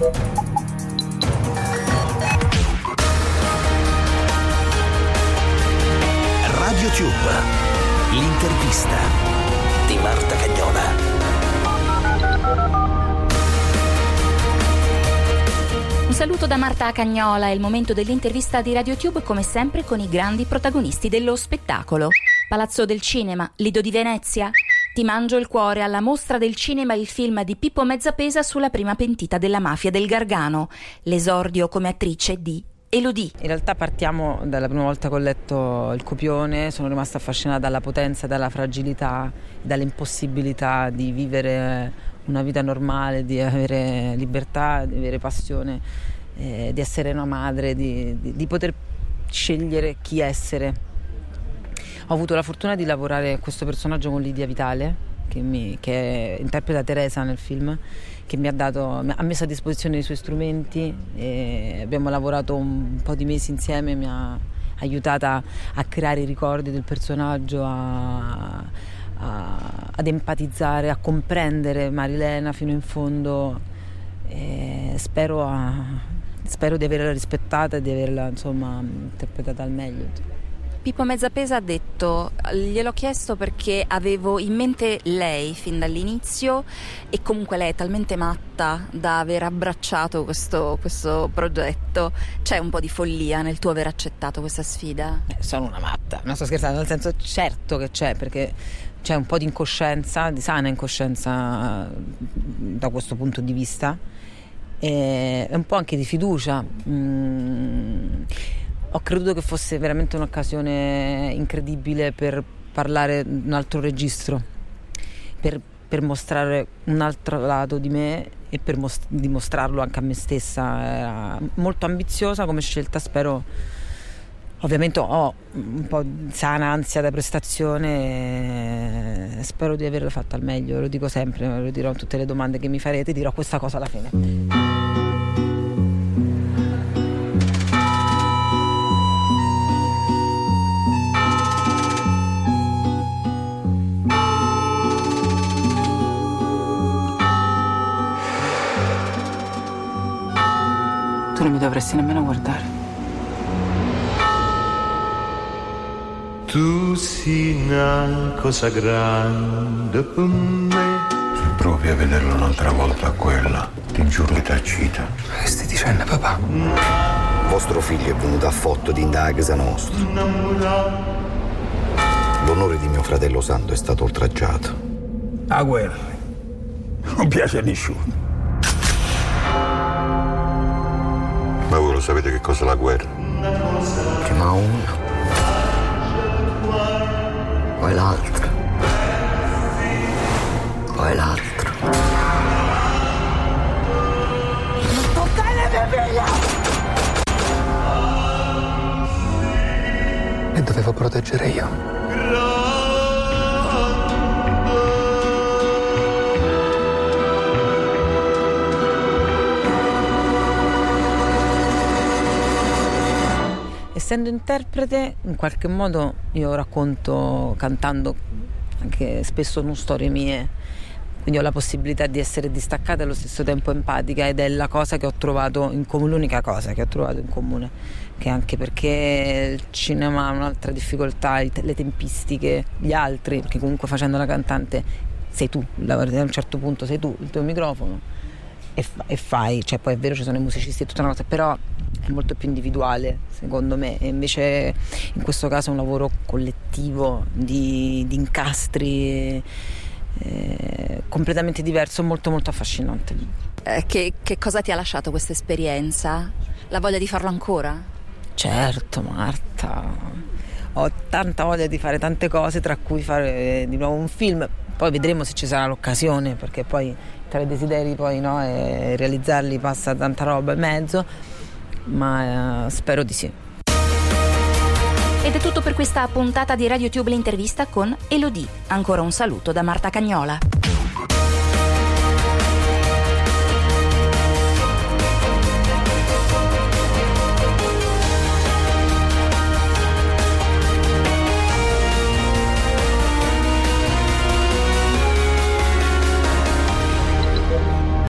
Radio Tube, l'intervista di Marta Cagnola. Un saluto da Marta Cagnola, è il momento dell'intervista di RadioTube come sempre con i grandi protagonisti dello spettacolo. Palazzo del Cinema, Lido di Venezia. Ti mangio il cuore alla mostra del cinema il film di Pippo Mezzapesa sulla prima pentita della mafia del Gargano, l'esordio come attrice di Elodie. In realtà partiamo dalla prima volta che ho letto il copione, sono rimasta affascinata dalla potenza, dalla fragilità, dall'impossibilità di vivere una vita normale, di avere libertà, di avere passione, eh, di essere una madre, di, di, di poter scegliere chi essere. Ho avuto la fortuna di lavorare questo personaggio con Lidia Vitale, che, mi, che interpreta Teresa nel film, che mi ha, dato, ha messo a disposizione i suoi strumenti abbiamo lavorato un po' di mesi insieme, mi ha aiutata a creare i ricordi del personaggio, a, a, ad empatizzare, a comprendere Marilena fino in fondo. Spero, a, spero, di averla rispettata e di averla insomma, interpretata al meglio. Pippo Mezzapesa ha detto gliel'ho chiesto perché avevo in mente lei fin dall'inizio e comunque lei è talmente matta da aver abbracciato questo, questo progetto. C'è un po' di follia nel tuo aver accettato questa sfida? Eh, sono una matta, non sto scherzando, nel senso certo che c'è perché c'è un po' di incoscienza, di sana incoscienza da questo punto di vista e un po' anche di fiducia. Mm ho creduto che fosse veramente un'occasione incredibile per parlare un altro registro, per, per mostrare un altro lato di me e per most- dimostrarlo anche a me stessa. Era molto ambiziosa come scelta, spero. Ovviamente ho un po' sana ansia da prestazione, spero di averla fatta al meglio, lo dico sempre, lo dirò a tutte le domande che mi farete, dirò questa cosa alla fine. Tu non mi dovresti nemmeno guardare. Tu sei una cosa grande per me. Provi a vederla un'altra volta a quella, ti giuro che t'accita. Che stai dicendo, papà? Vostro figlio è venuto a fotto di indagare a casa nostra. L'onore di mio fratello santo è stato oltraggiato. La guerra non piace a nessuno. Ma voi lo sapete che cos'è la guerra? Prima uno, poi l'altro, poi l'altro. Non toccare mia figlia! E dovevo proteggere io. Essendo interprete, in qualche modo io racconto cantando anche spesso non storie mie, quindi ho la possibilità di essere distaccata e allo stesso tempo empatica ed è la cosa che ho trovato in comune, l'unica cosa che ho trovato in comune, che anche perché il cinema ha un'altra difficoltà, le tempistiche, gli altri, perché comunque facendo la cantante sei tu, a un certo punto sei tu, il tuo microfono e, fai, cioè poi è vero ci sono i musicisti e tutta una cosa, però è molto più individuale secondo me e invece in questo caso è un lavoro collettivo di, di incastri eh, completamente diverso, molto molto affascinante. Eh, che, che cosa ti ha lasciato questa esperienza? La voglia di farlo ancora? Certo Marta, ho tanta voglia di fare tante cose tra cui fare di nuovo un film, poi vedremo se ci sarà l'occasione perché poi tra i desideri poi no, e realizzarli passa tanta roba in mezzo ma eh, spero di sì. Ed è tutto per questa puntata di RadioTube l'intervista con Elodie. Ancora un saluto da Marta Cagnola.